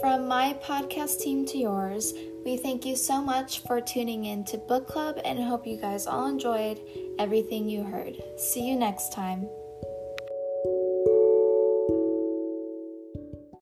From my podcast team to yours, we thank you so much for tuning in to Book Club and hope you guys all enjoyed everything you heard. See you next time.